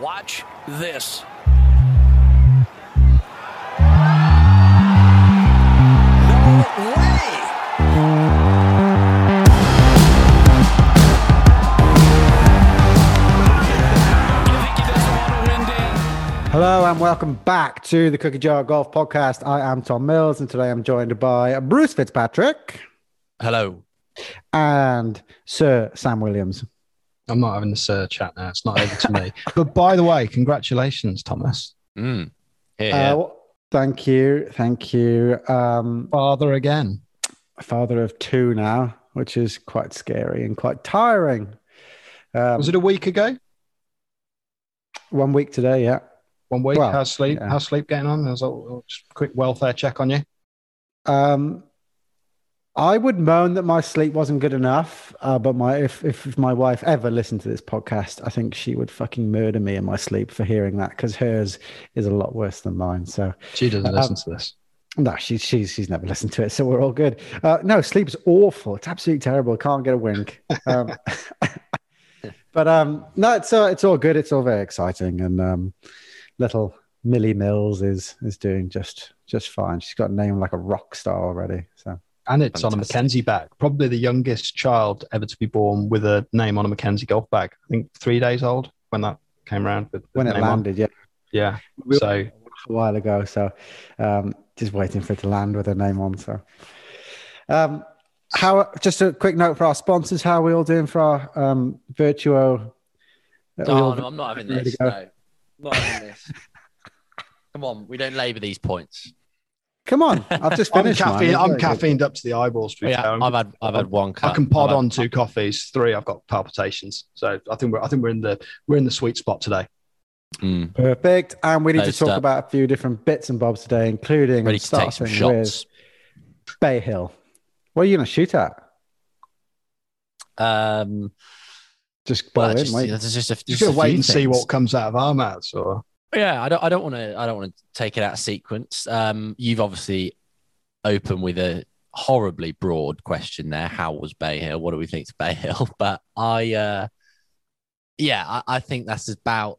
Watch this. No way! You think you just want to win, Dan? Hello and welcome back to the Cookie Jar Golf Podcast. I am Tom Mills and today I'm joined by Bruce Fitzpatrick Hello. and Sir Sam Williams. I'm not having this uh, chat now. It's not over to me. But by the way, congratulations, Thomas. Mm. Here, Uh, thank you. Thank you. Um, Father again. father of two now, which is quite scary and quite tiring. Um, Was it a week ago? one week today? Yeah. One week? Well, how's sleep? yeah. How's sleep getting on? There's a just a quick welfare check on you. Um, I would moan that my sleep wasn't good enough, uh, but my if, if if my wife ever listened to this podcast, I think she would fucking murder me in my sleep for hearing that because hers is a lot worse than mine. So She doesn't Um, listen to this. no, she's she's she's never listened to it, so we're all good. Uh, no, sleep's awful. It's absolutely terrible. Can't get a wink. Um, but um, no, it's uh, it's all good. It's all very exciting, and um, little Millie Mills is is doing just just fine. She's got a name like a rock star already. So And it's on a Fantastic. Mackenzie bag. Probably the youngest child ever to be born with a name on a Mackenzie golf bag. I think three days old when that came around. With when it name on. landed, yeah, Yeah. We- So a while ago. So um, just waiting for it to land with a name on. So um, how? Just a quick note for our sponsors. How are we all doing for our um, Virtuo? Are we Oh, all no, I'm not having ready to this. go? No. Not having this. Come on, we don't labour these points. Come on, I've just I'm, finished. mine. caffeine, I'm very caffeined up to the eyeballs. To be Yeah, fair. I'm- I've had I've had one I can pod I've on had- two coffees. Three, I've got palpitations. So I think we're I think we're in the we're in the sweet spot today. Mm, Perfect. And we need to talk up. about a few different bits and bobs today, including ready to take some starting shots. with Bay Hill. What are you going to shoot at? Um, Just bow well, in, just, mate. there's just a, Just just a wait few and see what comes out of our mouths. Or Yeah, I don't. I don't want to. I don't want to take it out of sequence. Um, you've obviously opened with a horribly broad question there. How was Bay Hill? What do we think to Bay Hill? But I, uh, yeah, I, I think that's about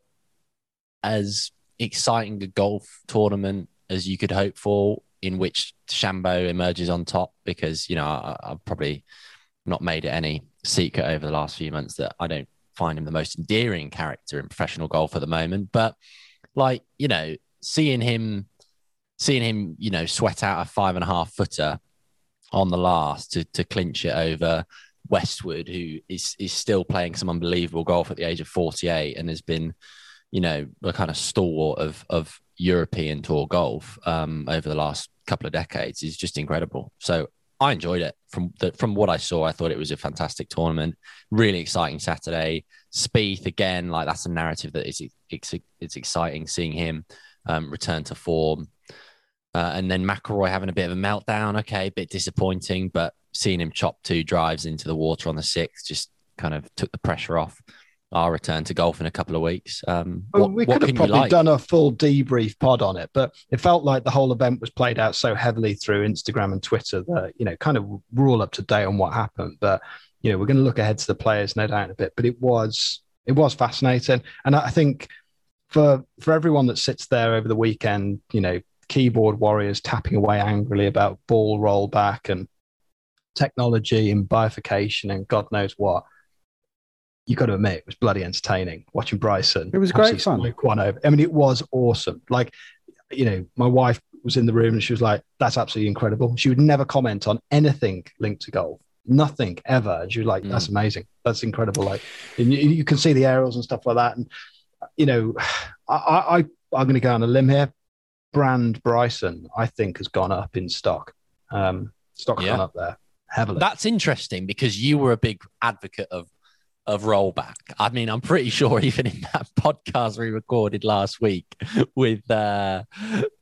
as exciting a golf tournament as you could hope for, in which Shambo emerges on top. Because you know, I, I've probably not made it any secret over the last few months that I don't find him the most endearing character in professional golf at the moment. But like you know, seeing him, seeing him, you know, sweat out a five and a half footer on the last to to clinch it over Westwood, who is is still playing some unbelievable golf at the age of forty eight and has been, you know, a kind of stalwart of of European tour golf um, over the last couple of decades is just incredible. So. I enjoyed it from the, from what I saw. I thought it was a fantastic tournament, really exciting Saturday. Spieth again, like that's a narrative that is it's, it's exciting seeing him um, return to form. Uh, and then McIlroy having a bit of a meltdown. Okay, a bit disappointing, but seeing him chop two drives into the water on the sixth just kind of took the pressure off our return to golf in a couple of weeks. Um, what, we could have probably like? done a full debrief pod on it, but it felt like the whole event was played out so heavily through Instagram and Twitter that you know, kind of we're all up to date on what happened. But you know, we're going to look ahead to the players, no doubt, in a bit. But it was it was fascinating, and I think for for everyone that sits there over the weekend, you know, keyboard warriors tapping away angrily about ball rollback and technology and bifurcation and God knows what. You got to admit, it was bloody entertaining watching Bryson. It was great fun. One over. I mean, it was awesome. Like, you know, my wife was in the room and she was like, "That's absolutely incredible." She would never comment on anything linked to golf, nothing ever. And was like, "That's amazing. That's incredible." Like, and you, you can see the aerials and stuff like that. And you know, I, I I'm going to go on a limb here. Brand Bryson, I think, has gone up in stock. Um, stock's Yeah. gone up there heavily. That's interesting because you were a big advocate of of rollback. I mean, I'm pretty sure even in that podcast we recorded last week with uh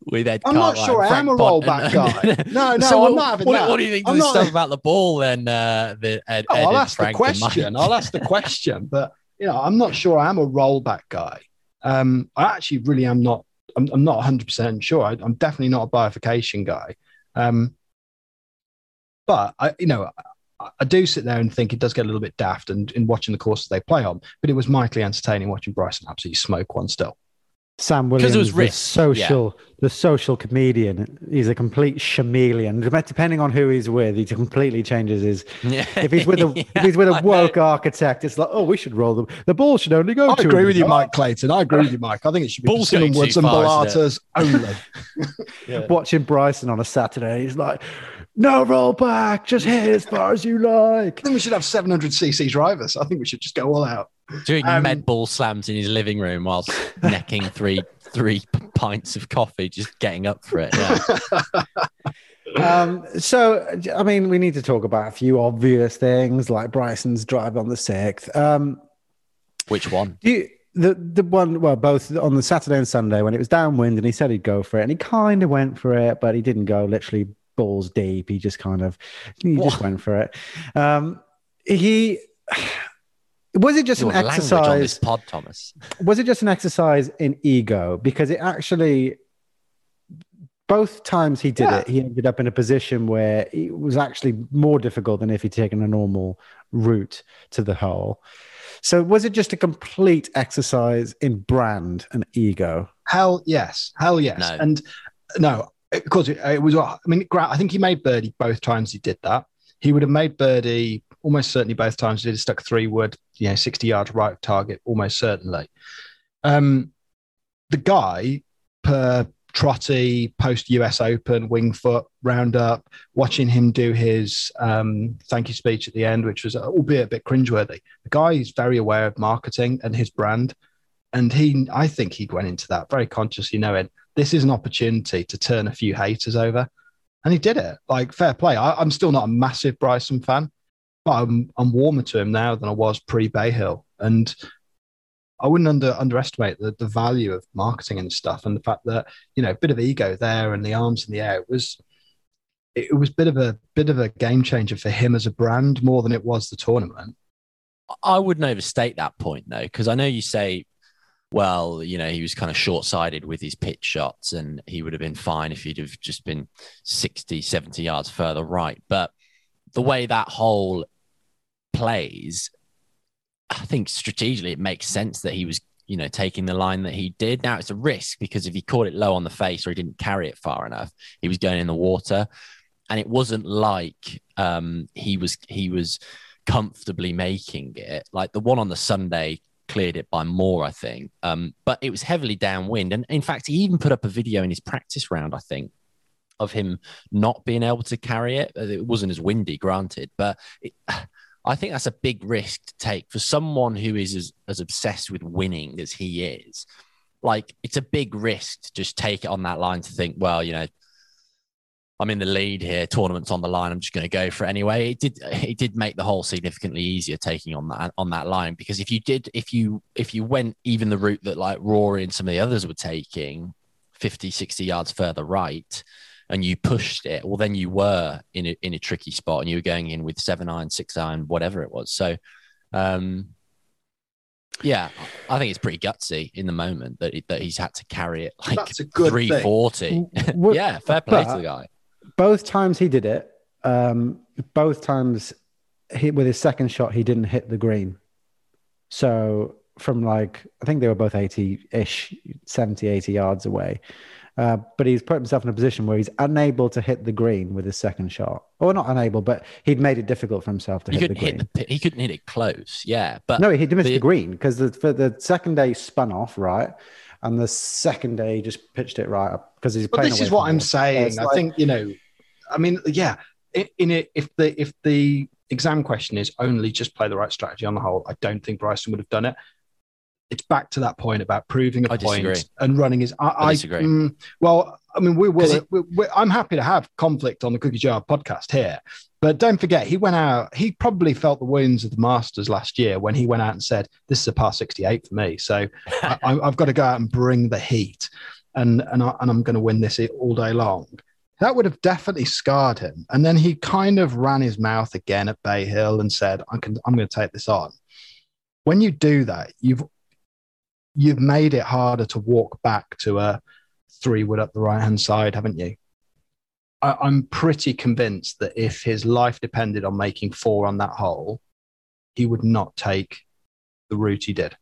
with Ed. I'm not sure I am a rollback guy. No, no, So I'm what- not having what, that. What do you think I'm of the not- stuff about the ball then? Uh, the Ed, Oh, Ed I'll and ask the Frank Mike? question. I'll ask the question, but you know, I'm not sure I am a rollback guy. Um, I actually really am not. I'm, I'm not 100 percent sure. I, I'm definitely not a bifurcation guy. Um, but I, you know, I- I do sit there and think it does get a little bit daft and in watching the courses they play on, but it was mightily entertaining watching Bryson absolutely smoke one still. Sam 'Cause Williams, it was the risk, social, the social comedian. He's a complete chameleon. Depending on who he's with, he completely changes his. Yeah. If he's with a if he's with a know. woke architect, it's like, oh, we should roll the the ball should only go. I two agree with you. Mike Clayton. I agree with you, Mike. I think it should be Ball's Woods and far, isn't only. Watching Bryson on a Saturday, he's like, no roll back, just hit as far as you like. I think we should have 700cc drivers. I think we should just go all out. Doing Um, med ball slams in his living room whilst necking three three pints of coffee, just getting up for it. Yeah. Um, so, I mean, we need to talk about a few obvious things like Bryson's drive on the sixth. Um, Which one? Do you, the the one well both on the Saturday and Sunday when it was downwind and he said he'd go for it and he kind of went for it but he didn't go literally balls deep he just kind of he just went for it um he was it just Your an language on this exercise pod, Thomas. was it just an exercise in ego because it actually both times he did Yeah. it he ended up in a position where it was actually more difficult than if he'd taken a normal route to the hole so was it just a complete exercise in brand and ego Hell yes. Hell yes. No. And no, of course, it, it was, I mean, Grant, I think he made birdie both times he did that. He would have made birdie almost certainly both times. He did a stuck three wood, you know, 60 yards right of target, almost certainly. Um, the guy per Trotty post US Open, Winged Foot roundup, watching him do his um, thank you speech at the end, which was albeit a bit cringeworthy. The guy is very aware of marketing and his brand. And he, I think he went into that very consciously knowing this is an opportunity to turn a few haters over. And he did it. Like, fair play. I, I'm still not a massive Bryson fan, but I'm, I'm warmer to him now than I was pre Bay Hill. And I wouldn't under, underestimate the, the value of marketing and stuff and the fact that, you know, a bit of ego there and the arms in the air. It was, it was a bit of a bit of a game changer for him as a brand more than it was the tournament. I wouldn't overstate that point though, because I know you say, well, you know, he was kind of short sighted with his pitch shots and he would have been fine if he'd have just been 60, 70 yards further right. But the way that hole plays, I think strategically it makes sense that he was, you know, taking the line that he did. Now it's a risk because if he caught it low on the face or he didn't carry it far enough, he was going in the water. And it wasn't like um, he was he was comfortably making it. Like the one on the Sunday cleared it by more, I think. Um, but it was heavily downwind. And in fact, he even put up a video in his practice round, I think, of him not being able to carry it. It wasn't as windy, granted, but it, I think that's a big risk to take for someone who is as, as obsessed with winning as he is. Like, it's a big risk to just take it on that line to think, well, you know, I'm in the lead here. Tournament's on the line. I'm just going to go for it anyway. It did. It did make the hole significantly easier taking on that on that line because if you did, if you if you went even the route that like Rory and some of the others were taking, 50, 60 yards further right, and you pushed it, well, then you were in a, in a tricky spot and you were going in with seven iron, six iron, whatever it was. So, um, yeah, I think it's pretty gutsy in the moment that it, that he's had to carry it like That's a good 340. Yeah, fair play to the guy. Both times he did it um both times he, with his second shot he didn't hit the green. So from like i think they were both 80-ish 70 80 yards away. Uh, but he's put himself in a position where he's unable to hit the green with his second shot. Or not unable but he'd made it difficult for himself to He hit the green. hit the he couldn't hit it close. Yeah, but no he missed the, the- green because the, for the second day spun off right and the second day he just pitched it right up because he's But playing this is what I'm saying. I like- think you know. I mean, yeah. In it, if the if the exam question is only just play the right strategy on the whole, I don't think Bryson would have done it. It's back to that point about proving a point disagree. and running his. I, I disagree. mm, well, I mean, we will. it- we, we, I'm happy to have conflict on the Cookie Jar podcast here, but don't forget he went out. He probably felt the wounds of the Masters last year when he went out and said, "This is a par 68 for me." So I, I- I've got to go out and bring the heat, and and, I, and I'm going to win this all day long. That would have definitely scarred him. And then he kind of ran his mouth again at Bay Hill and said, "I can, I'm going to take this on." When you do that, you've you've made it harder to walk back to a three wood up the right hand side, haven't you? I, I'm pretty convinced that if his life depended on making four on that hole, he would not take the route he did.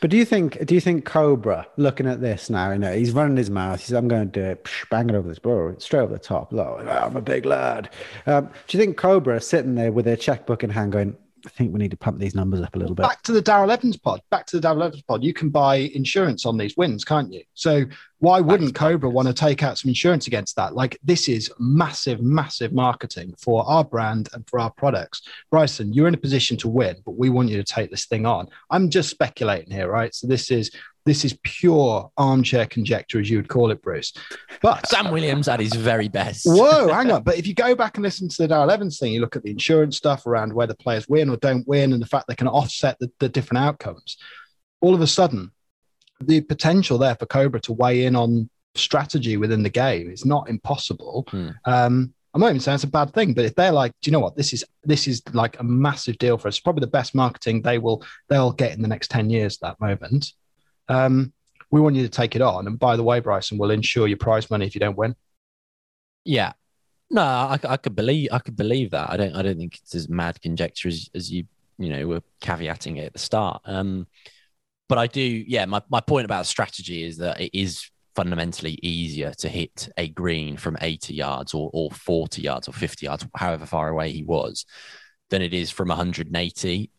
But do you think do you think Cobra looking at this now? You know, he's running his mouth. He says, "I'm going to do it." Psh, bang it over this bro, straight over the top. Look, I'm a big lad. Um, do you think Cobra sitting there with their checkbook in hand, going, "I think we need to pump these numbers up a little bit." Back to the Daryl Evans pod. Back to the Daryl Evans pod. You can buy insurance on these wins, can't you? So why wouldn't Cobra want to take out some insurance against that? Like this is massive, massive marketing for our brand and for our products. Bryson, you're in a position to win, but we want you to take this thing on. I'm just speculating here, right? So this is this is pure armchair conjecture, as you would call it, Bruce. But Sam Williams at his very best. Whoa, hang on. But if you go back and listen to the Daryl Evans thing, you look at the insurance stuff around whether players win or don't win and the fact they can offset the, the different outcomes. All of a sudden, the potential there for Cobra to weigh in on strategy within the game is not impossible. Hmm. Um, I'm not even saying it's a bad thing, but if they're like, do you know what? This is this is like a massive deal for us. It's probably the best marketing they will they'll get in the next 10 years, that moment. Um, we want you to take it on. And by the way, Bryson, we'll insure your prize money if you don't win. Yeah. No, I, I could believe I could believe that. I don't I don't think it's as mad conjecture as, as you you know were caveating it at the start. Um, but I do, yeah. My, my point about strategy is that it is fundamentally easier to hit a green from 80 yards or, or 40 yards or 50 yards, however far away he was, than it is from 180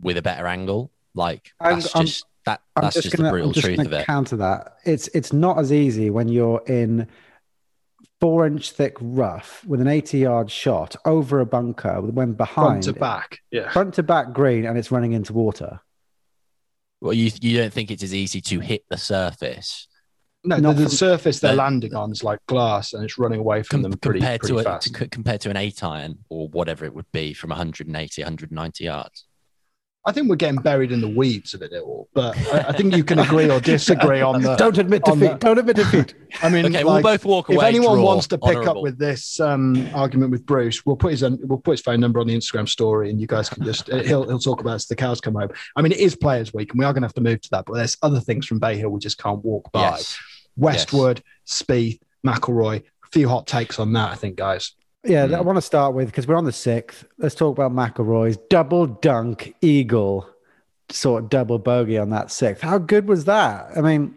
with a better angle. Like I'm- that's I'm- just that I'm that's just, gonna, the brutal I'm just truth of it. counter that. It's it's not as easy when you're in four inch thick rough with an 80 yard shot over a bunker when behind Front to back. Yeah. front to back green and it's running into water. Well, you you don't think it's as easy to hit the surface No, Not the, the from- surface they're the- landing on is like glass and it's running away from com- them pretty, compared pretty to a, to, compared to an eight iron or whatever it would be from 180 190 yards. I think we're getting buried in the weeds of it all, but I, I think you can agree or disagree on the. Don't admit defeat. the- Don't admit defeat. I mean, Okay, like, we'll both walk away. if anyone draw, wants to pick honourable. up with this um, argument with Bruce, we'll put his we'll put his phone number on the Instagram story, and you guys can just he'll he'll talk about it as the cows come home. I mean, it is Players Week, and we are going to have to move to that, but there's other things from Bay Hill we just can't walk by. yes. Westwood, Spieth, McIlroy, a few hot takes on that, I think, guys. Yeah, Hmm. I want to start with because we're on the sixth. Let's talk about McIlroy's double dunk eagle, sort of double bogey on that sixth. How good was that? I mean,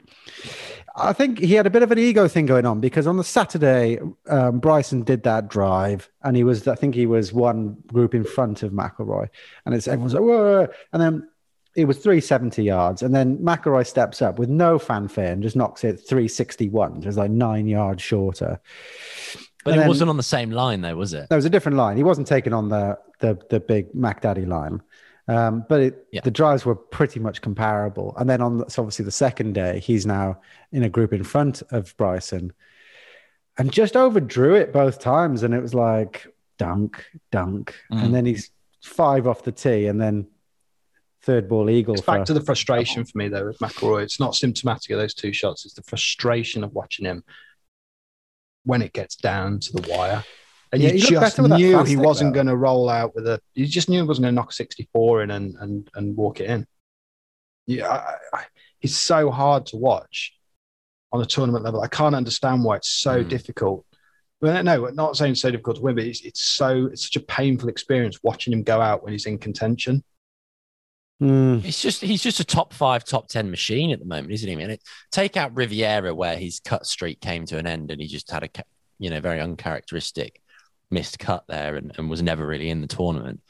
I think he had a bit of an ego thing going on because on the Saturday, um, Bryson did that drive and he was, I think he was one group in front of McIlroy, and it's everyone's like, whoa, and then. It was 370 yards, and then McIlroy steps up with no fanfare and just knocks it 361, just like nine yards shorter. But And it wasn't on the same line, though, was it? there was a different line. He wasn't taking on the the the big Mac Daddy line, um, but it, Yeah. the drives were pretty much comparable. And then on the, so obviously the second day, he's now in a group in front of Bryson, and just overdrew it both times. And it was like dunk, dunk, Mm. and then he's five off the tee, and then third ball eagle. It's for, back to the frustration for me though with McIlroy. It's not symptomatic of those two shots. It's the frustration of watching him when it gets down to the wire. And Yeah, you just knew he wasn't going to roll out with a. You just knew he wasn't going to knock a 64 in and and and walk it in. Yeah, I, I, it's so hard to watch on a tournament level. I can't understand why it's so Mm. difficult. Well, no, I'm not saying it's so difficult to win, but it's, it's so it's such a painful experience watching him go out when he's in contention. Mm, It's just he's just a top five, top ten machine at the moment, isn't he? Man, it, take out Riviera, where his cut streak came to an end, and he just had a you know very uncharacteristic missed cut there, and, and was never really in the tournament.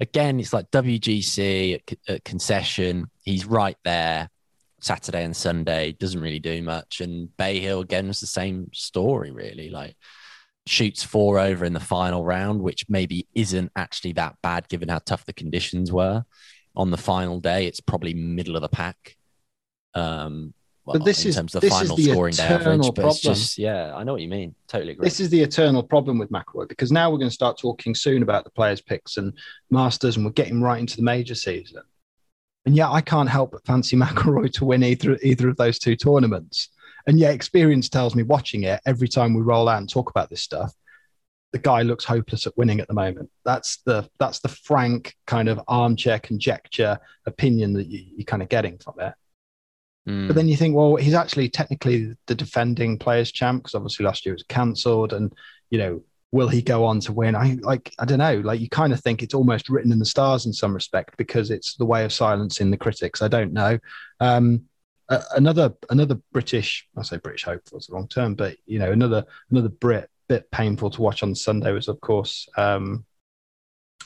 Again, it's like WGC at, at concession. He's right there, Saturday and Sunday. Doesn't really do much, and Bay Hill again was the same story, really. Like shoots four over in the final round, which maybe isn't actually that bad given how tough the conditions were on the final day, it's probably middle of the pack. Um, well, But this in is- terms of this is final the scoring day average, eternal but it's problem. just yeah, I know what you mean. Totally agree. This is the eternal problem with McIlroy because now we're going to start talking soon about the players' picks and masters, and we're getting right into the major season. And yeah, I can't help but fancy McIlroy to win either either of those two tournaments. And yet, experience tells me watching it every time we roll out and talk about this stuff, the guy looks hopeless at winning at the moment. That's the that's the frank kind of armchair conjecture opinion that you, you're kind of getting from it. Mm. But then you think, well, he's actually technically the defending players champ because obviously last year was cancelled, and you know, will he go on to win? I like, I don't know. Like you kind of think it's almost written in the stars in some respect because it's the way of silencing the critics. I don't know. Um, a- another another British, I say British hopeful is the wrong term, but you know, another another Brit bit painful to watch on Sunday was of course um,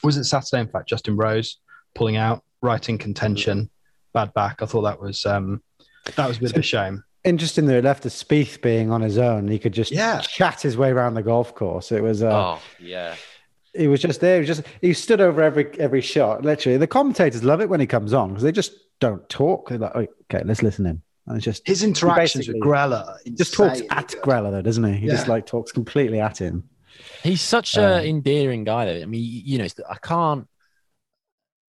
was it Saturday? In fact, Justin Rose pulling out, right in contention, bad back. I thought that was um, that was a bit of a shame. Interesting that it left a Spieth being on his own. He could just Yeah. chat his way around the golf course. It was, uh, oh yeah. he was just there. He was just he stood over every every shot. Literally, the commentators love it when he comes on because they just don't talk. They're like, "Oh, okay, let's listen in. And it's just His interactions with Greller, he just talks at good. Greller though, doesn't he? He just like talks completely at him. He's such Um, a endearing guy. Though. I mean, you know, I can't,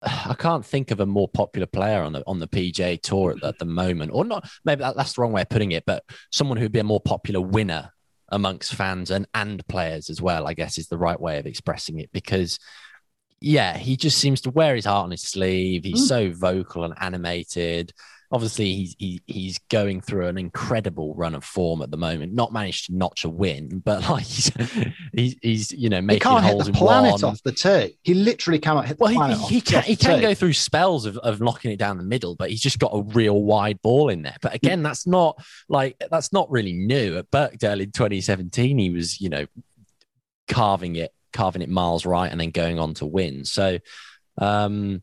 I can't think of a more popular player on the on the PGA Tour at, at the moment, or not. Maybe that, that's the wrong way of putting it, but someone who'd be a more popular winner amongst fans and and players as well. I guess is the right way of expressing it because. Yeah, he just seems to wear his heart on his sleeve. He's Mm. so vocal and animated. Obviously, he's he, he's going through an incredible run of form at the moment. Not managed to notch a win, but like he's he's, he's you know making He can't hit the planet off the tee. He literally cannot hit the Well, he, he can he can tee. go through spells of, of knocking it down the middle, but he's just got a real wide ball in there. But again, that's not like that's not really new. At Birkdale in 2017, he was you know carving it carving it miles right and then going on to win. So um,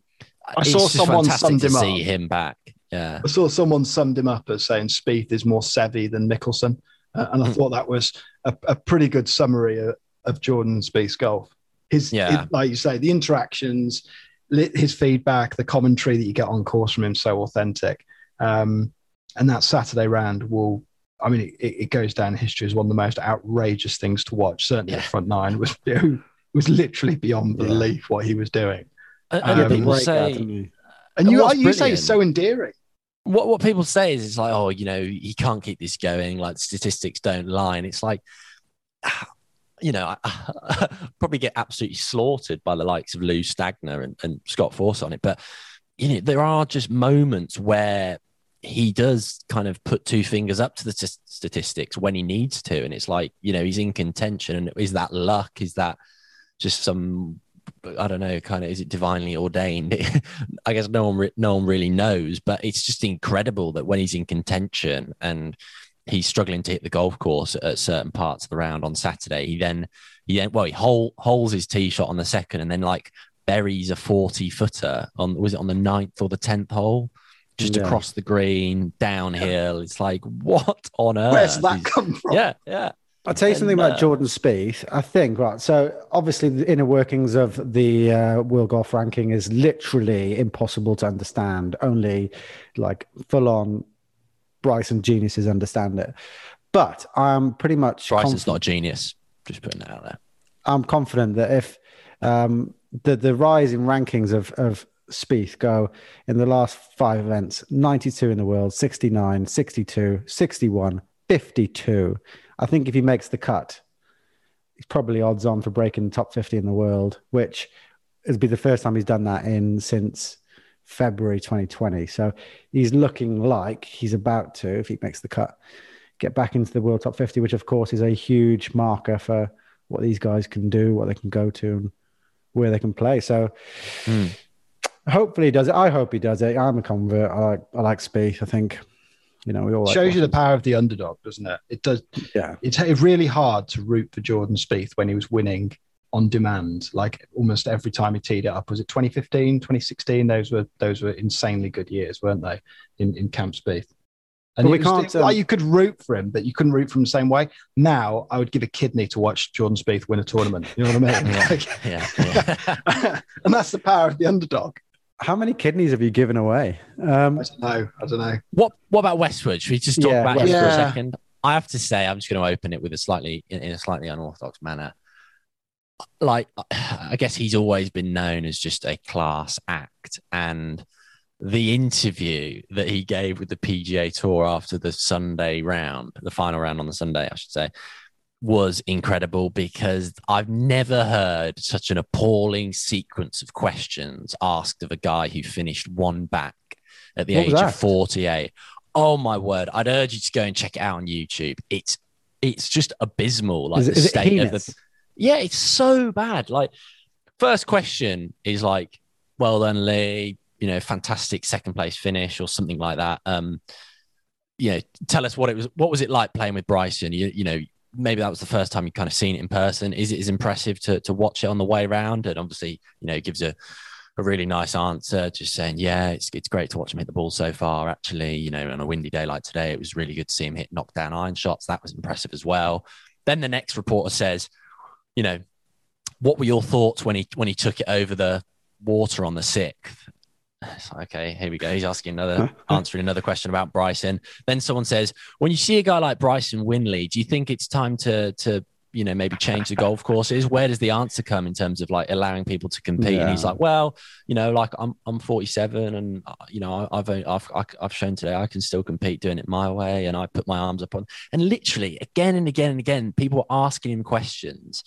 I saw someone summed to see up. him back. Yeah, I saw someone summed him up as saying Spieth is more savvy than Mickelson, uh, and I Hmm. thought that was a, a pretty good summary of, of Jordan Spieth's golf. His, Yeah. his- like you say, the interactions, his feedback, the commentary that you get on course from him, so authentic. Um, and that Saturday round will, I mean, it, it goes down in history as one of the most outrageous things to watch. Certainly, Yeah. the front nine was was literally beyond Yeah. belief what he was doing. and, Um, and people say? And And you, you say it's so endearing. What what people say is it's like oh you know he can't keep this going. Like statistics don't lie and it's like you know I, probably get absolutely slaughtered by the likes of Lou Stagner and, and Scott Fawcett on it. But you know there are just moments where he does kind of put two fingers up to the st- statistics when he needs to. And it's like you know he's in contention. And is that luck? Is that just some I don't know, kind of is it divinely ordained? I guess no one re- no one really knows, but it's just incredible that when he's in contention and he's struggling to hit the golf course at certain parts of the round on Saturday, he then he then well he hole, holes his tee shot on the second and then like buries a forty footer on was it on the ninth or the tenth hole? Just Yeah. across the green, downhill. It's like, what on earth? Where's that is- come from? Yeah, yeah. I'll tell you And, something uh, about Jordan Spieth. I think right. So obviously, the inner workings of the uh, World Golf Ranking is literally impossible to understand. Only like full-on Bryson geniuses understand it. But I'm pretty much Bryson's confident- not a genius. Just putting that out there. I'm confident that if um, the the rise in rankings of of Spieth go in the last five events 92 in the world, 69, 62, 61, 52. I think if he makes the cut, he's probably odds on for breaking the top 50 in the world, which would be the first time he's done that in since February 2020. So he's looking like he's about to, if he makes the cut, get back into the world top 50, which of course is a huge marker for what these guys can do, what they can go to, and where they can play. So Hmm. hopefully he does it. I hope he does it. I'm a convert. I like I like Spieth. I think you know we all like shows you the power of the underdog, doesn't it? It does. yeah. It's it's really hard to root for Jordan Spieth when he was winning on demand, like almost every time he teed it up. Was it 2015, 2016? Those were those were insanely good years, weren't they? In in Camp Spieth. And But we was- can't, it- like um, you could root for him, but you couldn't root for him the same way. Now, I would give a kidney to watch Jordan Spieth win a tournament. You know what I mean? Yeah. Like- Yeah, yeah. and that's the power of the underdog. How many kidneys have you given away? Um, I don't know. I don't know. What what about Westwood? Should we just talk Yeah, about him for a second? I have to say, I'm just going to open it with a slightly in, in a slightly unorthodox manner. Like, I guess he's always been known as just a class act, and the interview that he gave with the PGA Tour after the Sunday round, the final round on the Sunday, I should say, was incredible because I've never heard such an appalling sequence of questions asked of a guy who finished one back at the What age of 48. Oh my word! I'd urge you to go and check it out on YouTube. It's it's just abysmal. Like Is it- the is state of the yeah, it's so bad. Like first question is like, well done, Lee. You know, fantastic second place finish or something like that. Um, you know, tell us what it was. What was it like playing with Bryson? You, you know, maybe that was the first time you kind of seen it in person. Is it as impressive to to watch it on the way around? And obviously, you know, it gives a a really nice answer, just saying, yeah, it's it's great to watch him hit the ball so far. Actually, you know, on a windy day like today, it was really good to see him hit knockdown iron shots. That was impressive as well. Then the next reporter says, you know, what were your thoughts when he when he took it over the water on the sixth? Okay, here we go. He's asking another, answering another question about Bryson. Then someone says, when you see a guy like Bryson Winley, do you think it's time to to you know maybe change the golf courses? Where does the answer come in terms of like allowing people to compete? And he's like, well, you know, like I'm I'm 47, and uh, you know I've I've I've shown today I can still compete doing it my way, and I put my arms up on. And literally again and again and again, people were asking him questions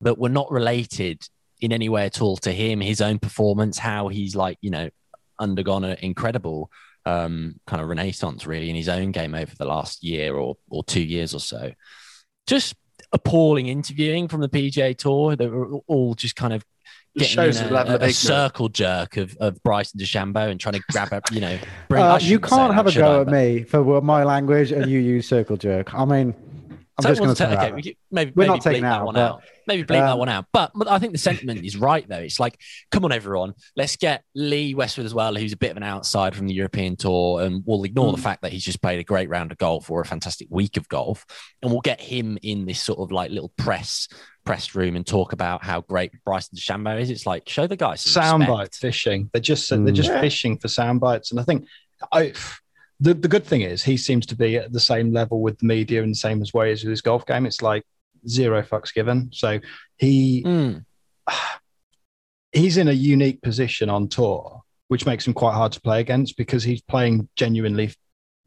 that were not related in any way at all to him, his own performance, how he's like, you know, undergone an incredible um, kind of renaissance really in his own game over the last year or or two years or so. Just appalling interviewing from the PGA Tour. They were all just kind of getting shows in a, level a- a circle jerk of, of Bryson DeChambeau and trying to grab a, you know, bring. Uh, you shouldn't say can't that, have a should I? go at But- me for my language and you use circle jerk. I mean, I'm So just going to ta- say okay, that. we maybe We're maybe not taking bleep that out, one but, out. Maybe bleep that um, one out. But, but I think the sentiment is right though. It's like, come on, everyone, let's get Lee Westwood as well, who's a bit of an outside from the European Tour, and we'll ignore Hmm. the fact that he's just played a great round of golf or a fantastic week of golf, and we'll get him in this sort of like little press press room and talk about how great Bryson DeChambeau is. It's like show the guys some soundbite fishing. They're just they're just Mm. fishing for sound bites, and I think I. The, the good thing is he seems to be at the same level with the media and the same as way as with his golf game. It's like zero fucks given. So he Mm. he's in a unique position on tour, which makes him quite hard to play against because he's playing genuinely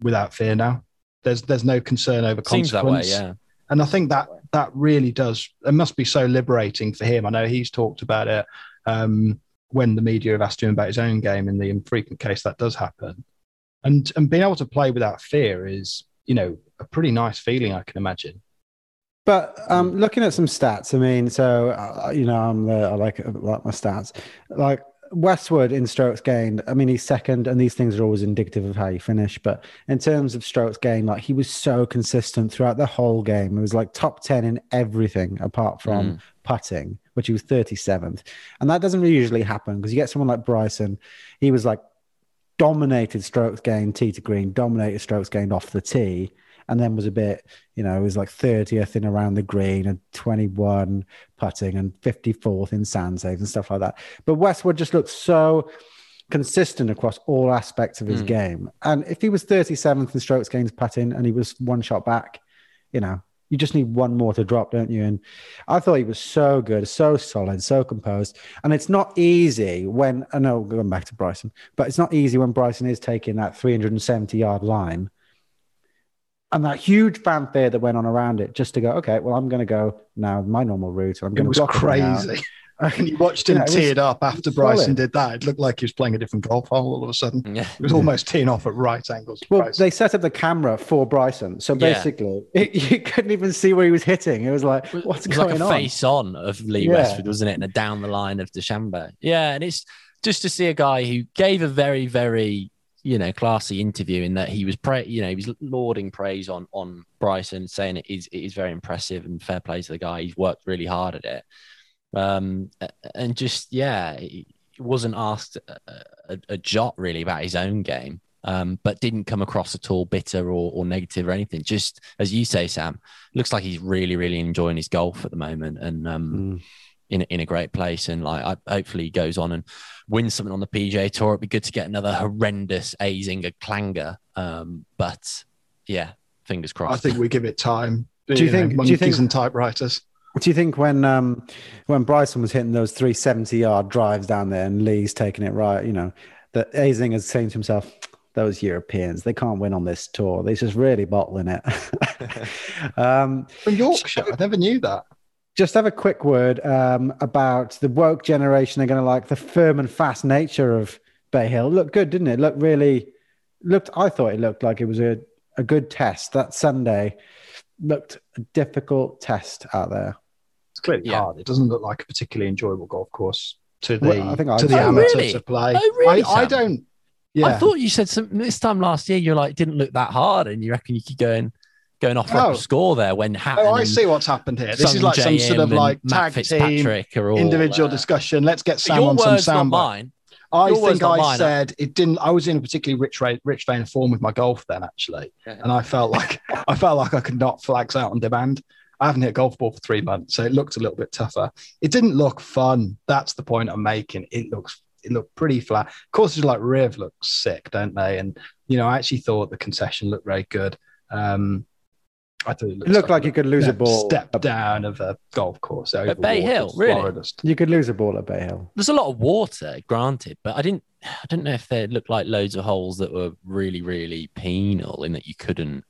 without fear now. There's there's no concern over Seems that way, consequence. yeah. And I think that that really does. It must be so liberating for him. I know he's talked about it um, when the media have asked him about his own game. In the infrequent case that does happen, and and being able to play without fear is, you know, a pretty nice feeling. I can imagine. But um, looking at some stats, I mean, so uh, you know, I'm the, I like I like my stats. Like Westwood in strokes gained, I mean, he's second, and these things are always indicative of how you finish. But in terms of strokes gained, like he was so consistent throughout the whole game. It was like top ten in everything apart from Mm. putting, which he was 37th, and that doesn't really usually happen because you get someone like Bryson. He was like dominated strokes gained tee to green, dominated strokes gained off the tee, and then was a bit, you know, it was like 30th in around the green and 21 putting and 54th in sand saves and stuff like that. But Westwood just looked so consistent across all aspects of his Mm. game. And if he was 37th in strokes gained putting and he was one shot back, you know, you just need one more to drop, don't you? And I thought he was so good, so solid, so composed. And it's not easy when I know going back to Bryson, but it's not easy when Bryson is taking that 370 yard line and that huge fanfare that went on around it just to go, okay, well, I'm going to go now my normal route. I'm It going to was block crazy. And you watched him Yeah, it was- tee it up after Bryson solid. did that. It looked like he was playing a different golf hole all of a sudden. Yeah. It was almost teeing off at right angles. Well, Bryson. they set up the camera for Bryson, so Yeah. basically it, you couldn't even see where he was hitting. It was like, what's going on. it was going like a on? face on of Lee Yeah. Westwood, wasn't it? And a down the line of DeChambeau. Yeah, and it's just to see a guy who gave a very, very you know classy interview in that he was pra- you know he was lauding praise on on Bryson, saying it is it is very impressive and fair play to the guy. He's worked really hard at it, um, and just yeah, he wasn't asked a, a, a jot really about his own game. Um, but didn't come across at all bitter or, or negative or anything. Just as you say, Sam, looks like he's really, really enjoying his golf at the moment and um, Mm. In, a- in a great place. And like, I, hopefully he goes on and wins something on the PGA Tour. It'd be good to get another horrendous Azinger clanger. Um, but yeah, fingers crossed. I think we give it time. Do you think- do you monkeys think- and typewriters? Do you think when um, when Bryson was hitting those 370 yard drives down there and Lee's taking it right, you know, that Azing is saying to himself, those Europeans, they can't win on this tour. They're just really bottling it. um, From Yorkshire, I never knew that. Just have a quick word um, about the woke generation. They're going to like the firm and fast nature of Bay Hill. Looked good, didn't it? Looked really, looked. I thought it looked like it was a a good test. That Sunday looked a difficult test out there. It's clearly Yeah. hard. It doesn't look like a particularly enjoyable golf course to the Well, I think I- to the Oh, amateur really? to play. Oh, really, I, I don't. Yeah. I thought you said some this time last year. You're like didn't look that hard, and you reckon you could go and go off Oh. a score there when Hatton Oh, I see what's happened here. This is like some sort of like tag team Fitzpatrick individual uh, discussion. Let's get but Sam your on some words, sound. mine. I Your think I mine. said it didn't. I was in a particularly rich rich vein of form with my golf then, actually, Yeah. and I felt like I felt like I could knock flags out on demand. I haven't hit a golf ball for three months, so it looked a little bit tougher. It didn't look fun. That's the point I'm making. It looks it looked pretty flat. Courses like Riv look sick, don't they? And you know, I actually thought the concession looked very good. Um, I thought it looked, It looked like you could lose a ball. Step down of a golf course over Bay Hill, really? Florida. You could lose a ball at Bay Hill. There's a lot of water, granted, but I didn't. I don't know if there looked like loads of holes that were really, really penal in that you couldn't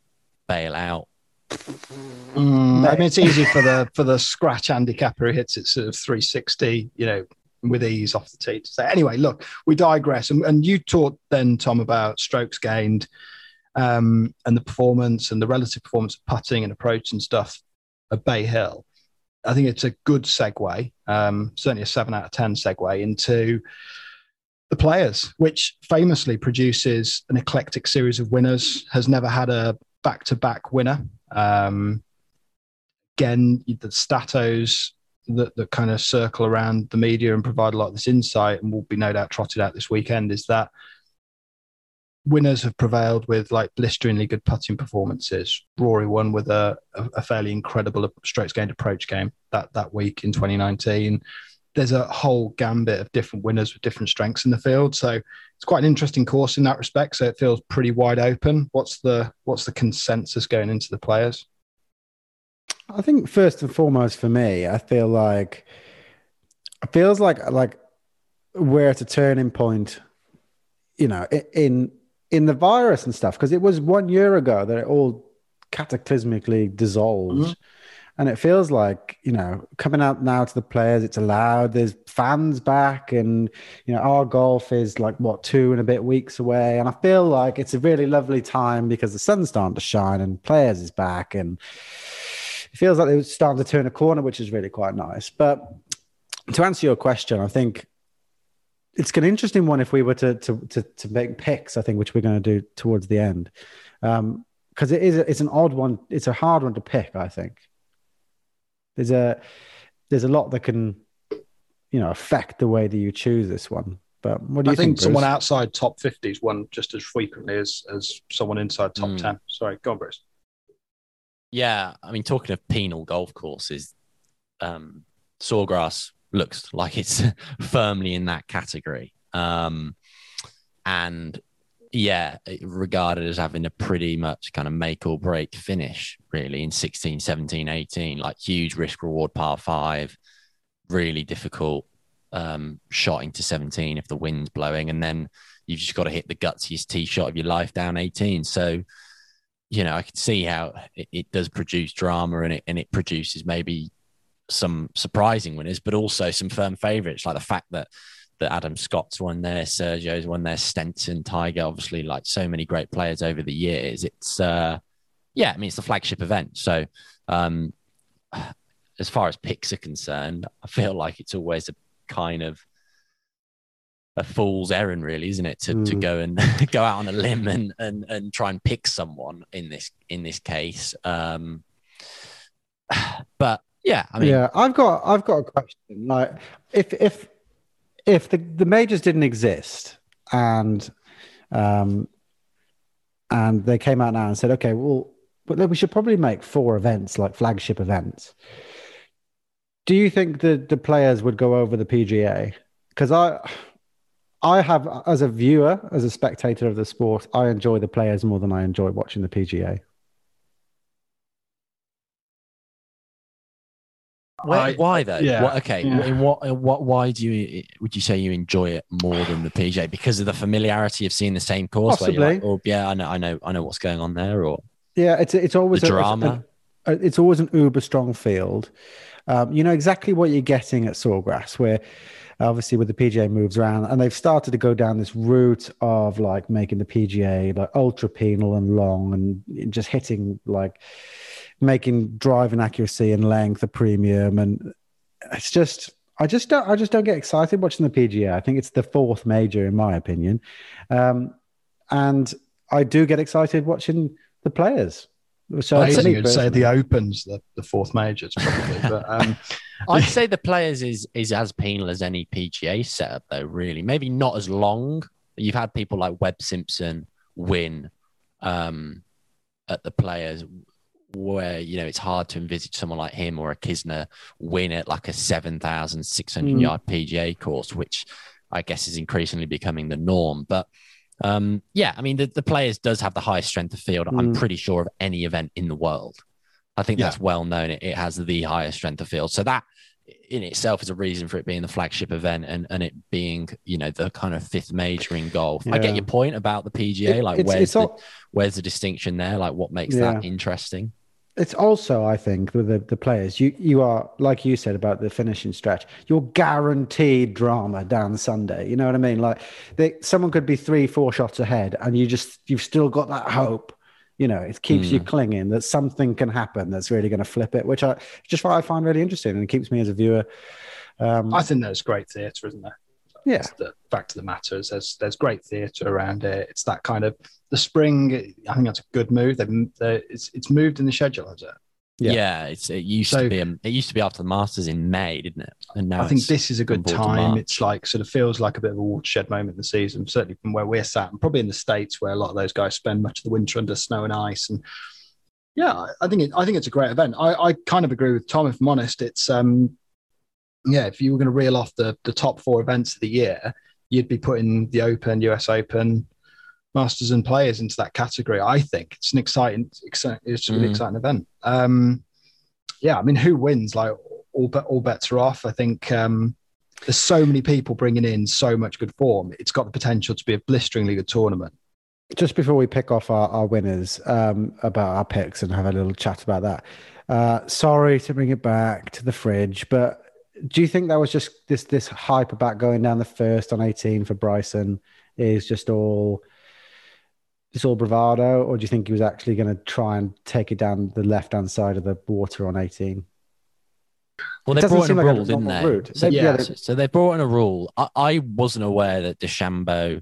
bail out. Mm, I mean, it's easy for the for the scratch handicapper who hits it sort of 360, you know, with ease off the tee to say. Anyway, look, we digress, and, and you talked then, Tom, about strokes gained, um, and the performance and the relative performance of putting and approach and stuff at Bay Hill. I think it's a good segue, um, certainly a seven out of ten segue into the players, which famously produces an eclectic series of winners. Has never had a back-to-back winner. Um, again, the statos that, that kind of circle around the media and provide a lot of this insight and will be no doubt trotted out this weekend is that winners have prevailed with like blisteringly good putting performances. Rory won with a, a, fairly incredible strokes gained approach game that, that week in 2019. There's a whole gambit of different winners with different strengths in the field. So it's quite an interesting course in that respect. So it feels pretty wide open. What's the what's the consensus going into the players? I think first and foremost for me, I feel like it feels like like we're at a turning point, you know, in in the virus and stuff because it was one year ago that it all cataclysmically dissolved. Mhm. And it feels like, you know, coming out now to the players, it's allowed. There's fans back, and, you know, our golf is like, what, two and a bit weeks away. And I feel like it's a really lovely time because the sun's starting to shine and players is back. And it feels like they're starting to turn a corner, which is really quite nice. But to answer your question, I think it's an interesting one if we were to to to, to make picks. I think which we're going to do towards the end, because it is it's an odd one. It's a hard one to pick. I think there's a there's a lot that can you know affect the way that you choose this one. But what do you I think, think? someone outside top 50s won just as frequently as, as someone inside top Mm. 10. Sorry, go on, Bruce. Yeah, I mean, talking of penal golf courses, um, Sawgrass looks like it's firmly in that category. Um, and yeah, regarded as having a pretty much kind of make or break finish, really, in 16, 17, 18, like huge risk reward par five, really difficult um, shot into 17 if the wind's blowing. And then you've just got to hit the gutsiest tee shot of your life down 18. So, you know, I can see how it, it does produce drama and it and it produces maybe some surprising winners, but also some firm favourites, like the fact that that Adam Scott's won there, Sergio's won there, Stenson, Tiger, obviously, like so many great players over the years. It's uh yeah, I mean it's the flagship event. So um as far as picks are concerned, I feel like it's always a kind of a fool's errand, really, isn't it? To, to Mm. go and go out on a limb and, and and try and pick someone in this in this case. Um, but yeah, I mean, yeah, I've got I've got a question. Like, if if if the, the majors didn't exist and um and they came out now and said, okay, well, but then we should probably make four events like flagship events. Do you think the the players would go over the PGA? Because I I have as a viewer, as a spectator of the sport, I enjoy the players more than I enjoy watching the PGA. Why, I- why though? yeah, What, okay, yeah. in what, in what, why do you would you say you enjoy it more than the PJ because of the familiarity of seeing the same course? Where you're like, Possibly. oh yeah, I know, I know, I know what's going on there, or Yeah, it's it's always the a- drama. an- uh, it's always an uber strong field. Um, you know exactly what you're getting at Sawgrass, where obviously with the PGA moves around, and they've started to go down this route of like making the PGA like ultra penal and long, and just hitting like making driving accuracy and length a premium, and it's just. I just don't. I just don't get excited watching the PGA. I think it's the fourth major, in my opinion, um, and I do get excited watching the players. So I for think you'd say the Opens, the, the fourth majors, probably. but um, I'd say the players is is as penal as any PGA setup, though. Really, maybe not as long. You've had people like Webb Simpson win um, at the players, where you know it's hard to envisage someone like him or a Kisner win at like a seven thousand six hundred Mm. yard PGA course, which I guess is increasingly becoming the norm. But um, yeah, I mean the, the players does have the highest strength of field. I'm Mm. pretty sure of any event in the world. I think Yeah. that's well known. It, it has the highest strength of field. So that in itself is a reason for it being the flagship event and, and it being, you know, the kind of fifth major in golf. I get your point about the PGA. It- like it's- where's it's the, where's the distinction there? Like what makes Yeah. that interesting? It's also, I think, with the, the players, you you are like you said about the finishing stretch. You're guaranteed drama down Sunday. You know what I mean? Like they, someone could be three, four shots ahead, and you just you've still got that hope. You know, it keeps you clinging that something can happen that's really going to flip it, which I just what I find really interesting, and it keeps me as a viewer. Um, I think that's great theatre, isn't there? Yeah, That's the fact of the matter is there's there's great theatre around it. It's that kind of the spring. I think that's a good move. They've, they it's it's moved in the schedule, has it? Yeah. Yeah, it's it used So- to be um, it used to be after the Masters in May, didn't it? And now I think this is a good gone forward to time. It's like sort of feels like a bit of a watershed moment in the season, certainly from where we're sat, and probably in the states where a lot of those guys spend much of the winter under snow and ice. And yeah, I- I think it, I think it's a great event. I, I kind of agree with Tom. If I'm honest, it's um yeah, if you were going to reel off the the top four events of the year, you'd be putting the Open, US Open, Masters, and Players into that category. I think it's an exciting, exciting it's a really Mm. exciting event. Um, yeah, I mean, who wins? Like all bet, all bets are off. I think um, there's so many people bringing in so much good form. It's got the potential to be a blisteringly good tournament. just before we pick off our, our winners um, about our picks and have a little chat about that. Uh, sorry to bring it back to the fridge, but do you think that was just this this hype about going down the first on 18 for Bryson is just all it's all bravado, or do you think he was actually going to try and take it down the left hand side of the water on 18? Well, they doesn't brought in seem a like a rule, didn't they? route. So, They- yeah, yeah, so, so they brought in a rule. I, I wasn't aware that DeChambeau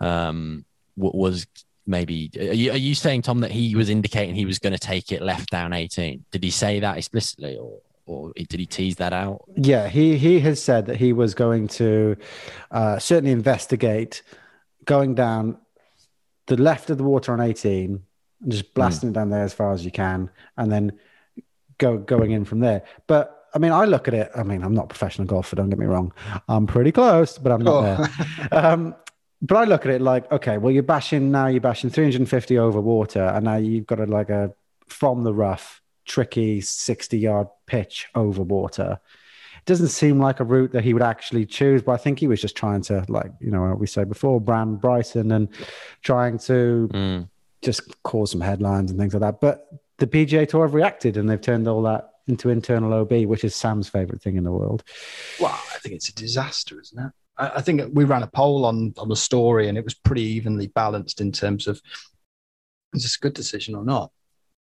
um, w- was maybe. Are you, are you saying, Tom, that he was indicating he was going to take it left down 18? Did he say that explicitly, or or did he tease that out? Yeah, he he has said that he was going to uh, certainly investigate going down the left of the water on 18 and just blasting it down there as far as you can, and then go going in from there. But I mean, I look at it. I mean, I'm not a professional golfer. Don't get me wrong. I'm pretty close, but I'm not there. Um, but I look at it like, okay, well, you're bashing now. You're bashing 350 over water, and now you've got a like a from the rough, tricky 60 yard pitch over water. It doesn't seem like a route that he would actually choose, but I think he was just trying to, like you know, what we said before, brand Bryson and trying to Mm. just cause some headlines and things like that. But the PGA Tour have reacted, and they've turned all that into internal OB, which is Sam's favorite thing in the world. Well, I think it's a disaster, isn't it? I, I think we ran a poll on on the story, and it was pretty evenly balanced in terms of is this a good decision or not.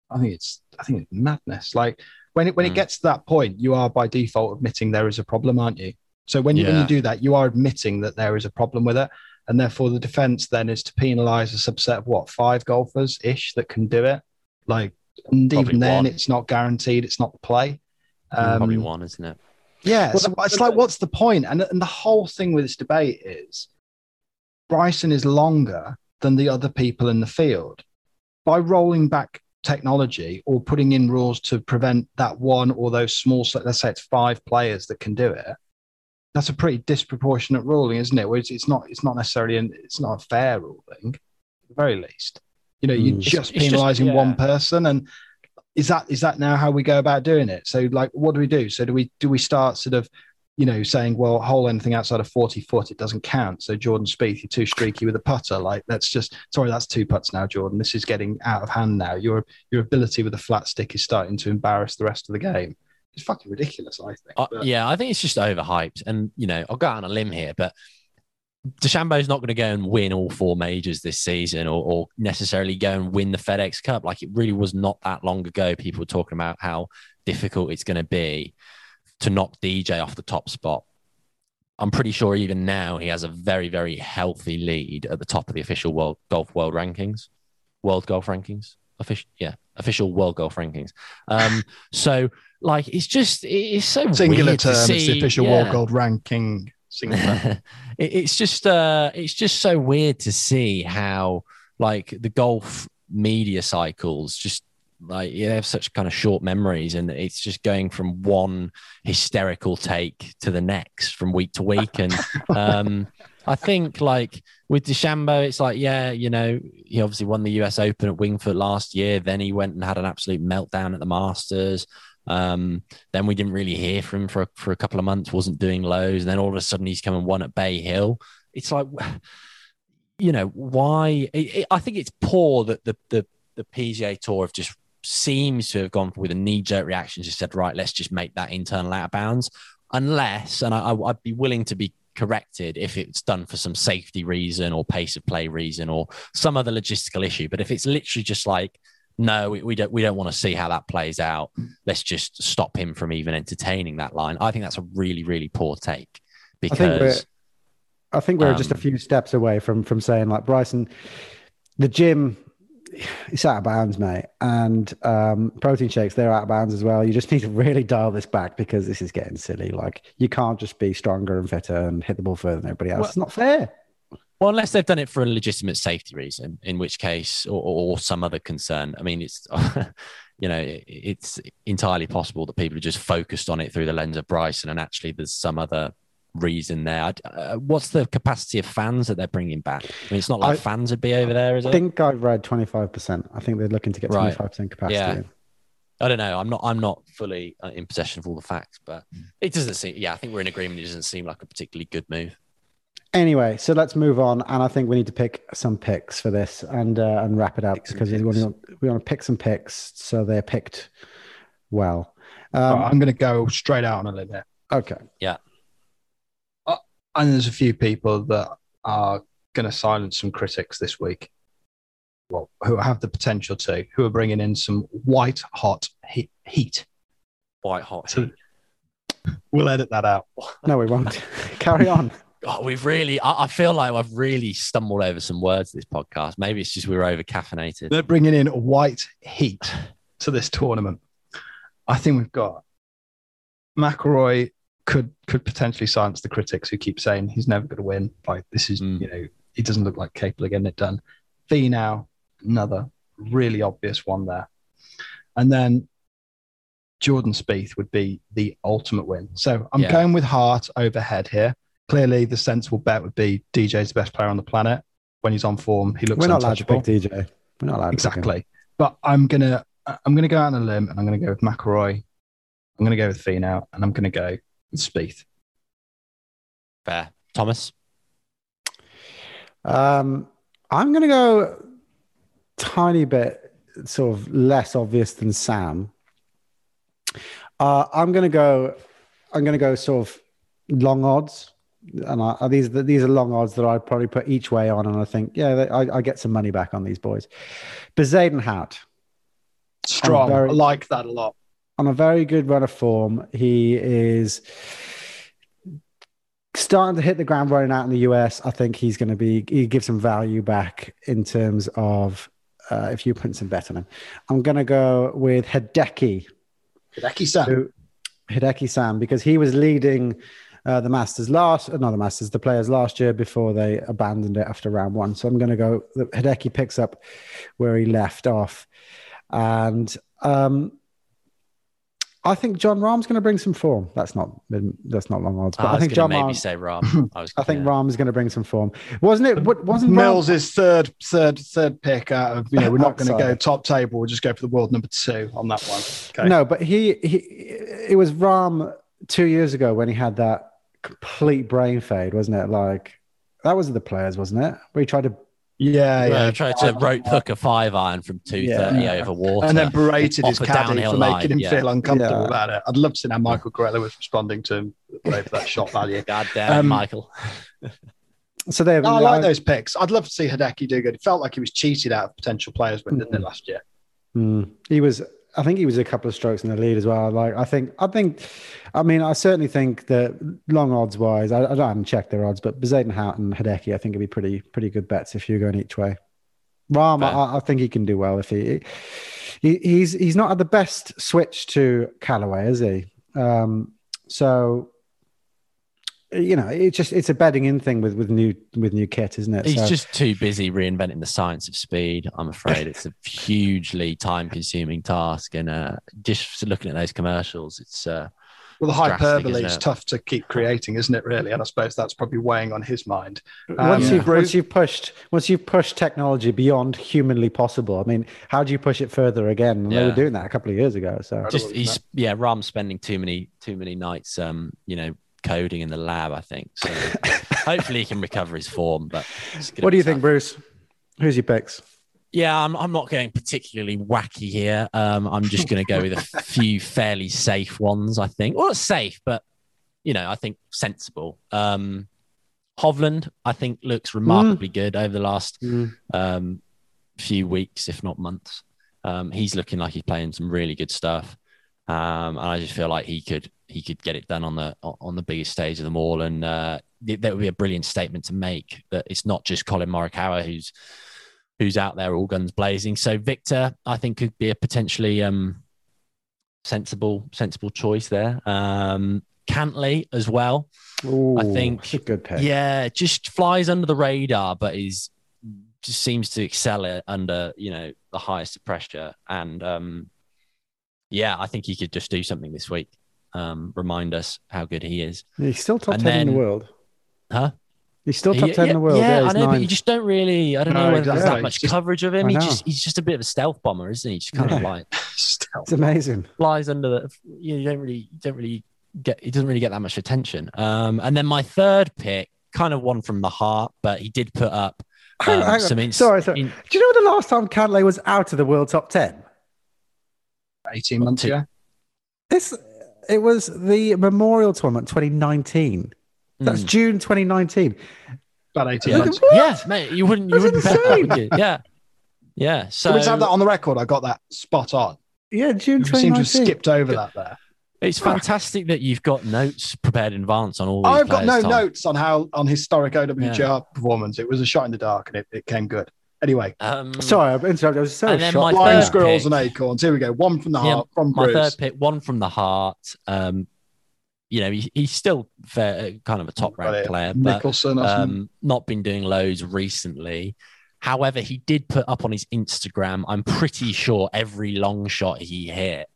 I think it's I think it's madness. Like when it when it Mm. gets to that point, you are by default admitting there is a problem, aren't you? So when you when Yeah. you do that, you are admitting that there is a problem with it, and therefore the defense then is to penalise a subset of what five golfers ish that can do it. Like, and Probably even then, one. it's not guaranteed. It's not the play. Probably Um, one, isn't it? yeah, Well, so it's like, what's the point? And, and the whole thing with this debate is Bryson is longer than the other people in the field. By rolling back technology or putting in rules to prevent that one or those small, let's say it's five players that can do it, that's a pretty disproportionate ruling, isn't it? Where it's, it's not, it's not necessarily, an, it's not a fair ruling, at the very least. You know, you're Mm. just It's- it's just- penalising yeah. one person, and is that is that now how we go about doing it? So, like, what do we do? So, do we do we start sort of, you know, saying, well, hole anything outside of 40 foot, it doesn't count. So Jordan Spieth, you're too streaky with a putter. Like, that's just, sorry, that's two putts now, Jordan. This is getting out of hand now. Your your ability with a flat stick is starting to embarrass the rest of the game. It's fucking ridiculous, I think. Uh, yeah, I think it's just overhyped. And, you know, I'll go out on a limb here, but DeChambeau's not going to go and win all four majors this season or, or necessarily go and win the FedEx Cup. Like it really was not that long ago. People were talking about how difficult it's going to be to knock DJ off the top spot. I'm pretty sure even now he has a very, very healthy lead at the top of the official world golf world rankings, world golf rankings, official, yeah, official world golf rankings. Um, so like it's just it's so Singular term, it's the see- official yeah. world gold ranking. Singular. it, it's just uh it's just so weird to see how like the golf media cycles just like you have such kind of short memories and it's just going from one hysterical take to the next from week to week and um I think like with DeChambeau, it's like, yeah, you know, he obviously won the US Open at Winged Foot last year. Then he went and had an absolute meltdown at the Masters. Um, then we didn't really hear from him for, for a couple of months, wasn't doing lows. And then all of a sudden he's come and won at Bay Hill. It's like, you know, why? It, it, I think it's poor that the, the, the PGA Tour have just seems to have gone with a knee jerk reaction, just said, right, let's just make that internal out of bounds. Unless, and I, I'd be willing to be corrected if it's done for some safety reason or pace of play reason or some other logistical issue. But if it's literally just like, no, we, we don't we don't want to see how that plays out. Let's just stop him from even entertaining that line. I think that's a really really poor take I think we're, because I think we're just a um, few steps away from from saying like Bryson, the gym, it's out of bounds, mate, and um, protein shakes they're out of bounds as well. You just need to really dial this back because this is getting silly. Like you can't just be stronger and fitter and hit the ball further than everybody else. Well- it's not fair. well, unless they've done it for a legitimate safety reason, in which case or, or some other concern. I mean, it's you know it- it's entirely possible that people are just focused on it through the lens of Bryson, and actually there's some other reason there. Uh, what's the capacity of fans that they're bringing back? I mean, it's not like I- fans would be over there, is I it? I think I've read twenty five percent. I think they're looking to get Right. twenty five percent capacity. Yeah. I don't know. I'm not. I'm not fully uh, in possession of all the facts, but it doesn't seem. Yeah, I think we're in agreement. It doesn't seem like a particularly good move. Anyway, so let's move on, and I think we need to pick some picks for this and uh, and wrap it up Pick because we want to we want to pick some picks so they're picked well. Um, right, I'm going to go straight out on a limb here. okay, And there's a few people that are going to silence some critics this week. Well, who have the potential to, who are bringing in some white hot he- heat. White hot. So we'll edit that out. no, we won't. Carry on. Oh, we've really. I, I feel like I've really stumbled over some words this podcast. Maybe it's just we're over caffeinated. They're bringing in white heat to this tournament. I think we've got McIlroy could could potentially silence the critics who keep saying he's never going to win. Like this is, Mm. you know, he doesn't look like capable of getting it done. Finau, another really obvious one there, and then Jordan Spieth would be the ultimate win. So I'm Yeah. going with heart over head here. Clearly, the sensible bet would be DJ's the best player on the planet. When he's on form, he looks We're not allowed to pick DJ. We're not allowed to pick him. Exactly. But I'm gonna I'm gonna go out on a limb and I'm gonna go with McIlroy. I'm gonna go with Finau and I'm gonna go with Spieth. Fair, Thomas. Um, I'm going to go tiny bit sort of less obvious than Sam. Uh, I'm going to go. I'm going to go sort of long odds, and I, these these are long odds that I'd probably put each way on, and I think yeah, they- I, I get some money back on these boys. Bezuidenhout Strong. very- I like that a lot. On a very good run of form. He is starting to hit the ground running out in the US. I think he's going to be, he gives some value back in terms of uh, if you put some bet on him. I'm going to go with Hideki, Hideki Sam. Hideki Sam, because he was leading uh, the Masters last, uh, not the Masters, the players last year before they abandoned it after round one. So I'm going to go, Hideki picks up where he left off. And um, I think Jon Rahm's going to bring some form. That's not that's not long odds, but I, I, was think gonna Jon maybe Rahm. say Rob. I was. I think yeah. Rahm's going to bring some form. Wasn't it? What wasn't Rahm- Mills is third, third, third pick out of you know, we're not going to go top table, we'll just go for the world number two on that one. Okay. No, but he he it was Rahm two years ago when he had that complete brain fade, wasn't it? Like that was the players, wasn't it? Where he tried to Yeah, Yeah, yeah. tried to rope hook a five iron from two thirty Yeah. over water, and then berated his a caddy for line, making him yeah. feel uncomfortable Yeah. about it. I'd love to see how Michael Greller was responding to him over that shot value. God damn Um, Michael. so they No, I like those picks. I'd love to see Hideki do good. It felt like he was cheated out of potential players when didn't it last year? Mm. He was. I think he was a couple of strokes in the lead as well. Like I think. I think. I mean, I certainly think that long odds wise, I, I haven't checked their odds, but Bezuidenhout and Hideki, I think would be pretty pretty good bets if you're going each way. Rahm, I, I think he can do well if he, he he's he's not had the best switch to Callaway, is he? Um, so you know, it's just it's a bedding in thing with with new with new kit, isn't it? He's So- just too busy reinventing the science of speed. I'm afraid it's a hugely time-consuming task, and uh, just looking at those commercials, it's uh, Well, the drastic, hyperbole isn't is it? tough to keep creating, isn't it? Really, and I suppose that's probably weighing on his mind. once Um, you've Bruce- once you've pushed once you've pushed technology beyond humanly possible, I mean, how do you push it further again? And They were doing that a couple of years ago. So just wasn't he's yeah, Rahm's spending too many too many nights, um, you know, coding in the lab. I think so. hopefully, he can recover his form. But what do be you think, tough. Bruce? Who's your picks? Yeah, I'm, I'm not going particularly wacky here. Um, I'm just going to go with a few fairly safe ones, I think. Well, not safe, but, you know, I think sensible. Um, Hovland, I think, looks remarkably good over the last um, few weeks, if not months. Um, he's looking like he's playing some really good stuff. Um, and I just feel like he could he could get it done on the on the biggest stage of them all, and uh, that would be a brilliant statement to make. That it's not just Collin Morikawa who's who's out there all guns blazing. So Victor, I think, could be a potentially um, sensible sensible choice there. Um, Cantlay as well. Ooh, I think- good pick. Yeah, just flies under the radar, but is just seems to excel it under you know the highest of pressure. And um, yeah, I think he could just do something this week. Um, remind us how good he is, He's still top And ten in the world. huh? He's still top Yeah, ten in the world. Yeah, Yeah, I he's know, but you just don't really. I don't No, know whether there's exactly. that much Just- coverage of him. He just he's just a bit of a stealth bomber, isn't he? Just kind of Yeah. like It's amazing. flies under the you don't really you don't really get he doesn't really get that much attention um and then my third pick kind of one from the heart but he did put up Hang on, um, hang on. some ins- sorry, sorry. in- Do you know the last time Cantlay was out of the world top ten? 18 months ago. This it was the Memorial Tournament 2019. That's Mm. June 2019. About 18 yeah. months. yeah mate you wouldn't you That's wouldn't bet that, insane. would you? yeah yeah so So we have that on the record. I got that spot on. Yeah, June 2019. You seem to have skipped over that there. it's fantastic that you've got notes prepared in advance on all these I've got no Tom. notes on how on historic OWGR performance. It was a shot in the dark and it, it came good. Anyway, um, Sorry, I've interrupted. I was so shocked. my flying third squirrels pick- and acorns. Here we go. One from the Yeah, heart from my Bruce. third pick one from the heart um you know he, he's still fair, kind of a top ranked Got player but Nicholson. um, not been doing loads recently. However, he did put up on his Instagram, I'm pretty sure every long shot he hit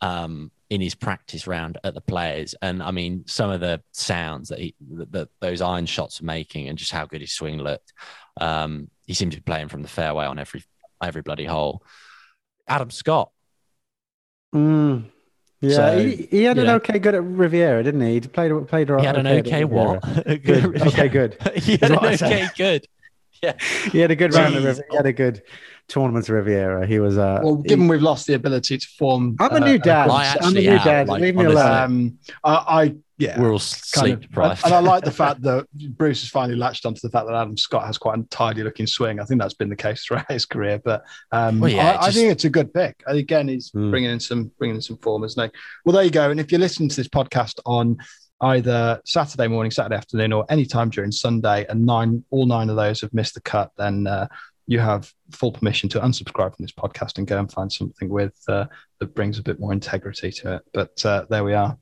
um, in his practice round at the players. And I mean, some of the sounds that, he, that, that those iron shots are making and just how good his swing looked. Um, he seemed to be playing from the fairway on every every bloody hole. Adam Scott. Mm. Yeah, So, he, he had an know. okay good at Riviera, didn't he? He played played He had an at okay what? Good. Okay, good. he had an what I said. okay good. Yeah, he had a good round. At Jeez. Riviera. He had a good tournament at Riviera. He was. Uh, well, he- given we've lost the ability to form. I'm a uh, new dad. I I'm a new am, dad. like, Leave me honestly. alone. Um, I, I yeah. We're all kind sleep of- deprived. And I like the fact that Bruce has finally latched onto the fact that Adam Scott has quite a tidy looking swing. I think that's been the case throughout his career. But um, Well, yeah, I, I think it's a good pick. Again, he's Hmm. bringing in some bringing in some form, isn't he? Well, there you go. And if you're listening to this podcast on either Saturday morning, Saturday afternoon, or any time during Sunday, and nine all nine of those have missed the cut, then uh, you have full permission to unsubscribe from this podcast and go and find something with uh, that brings a bit more integrity to it. But uh, there we are.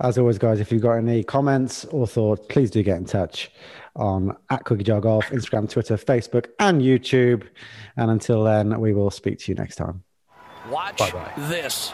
As always, guys, if you've got any comments or thoughts, please do get in touch on at Cookie Jar Golf, Instagram, Twitter, Facebook, and YouTube. And until then, we will speak to you next time. Watch Bye-bye. this.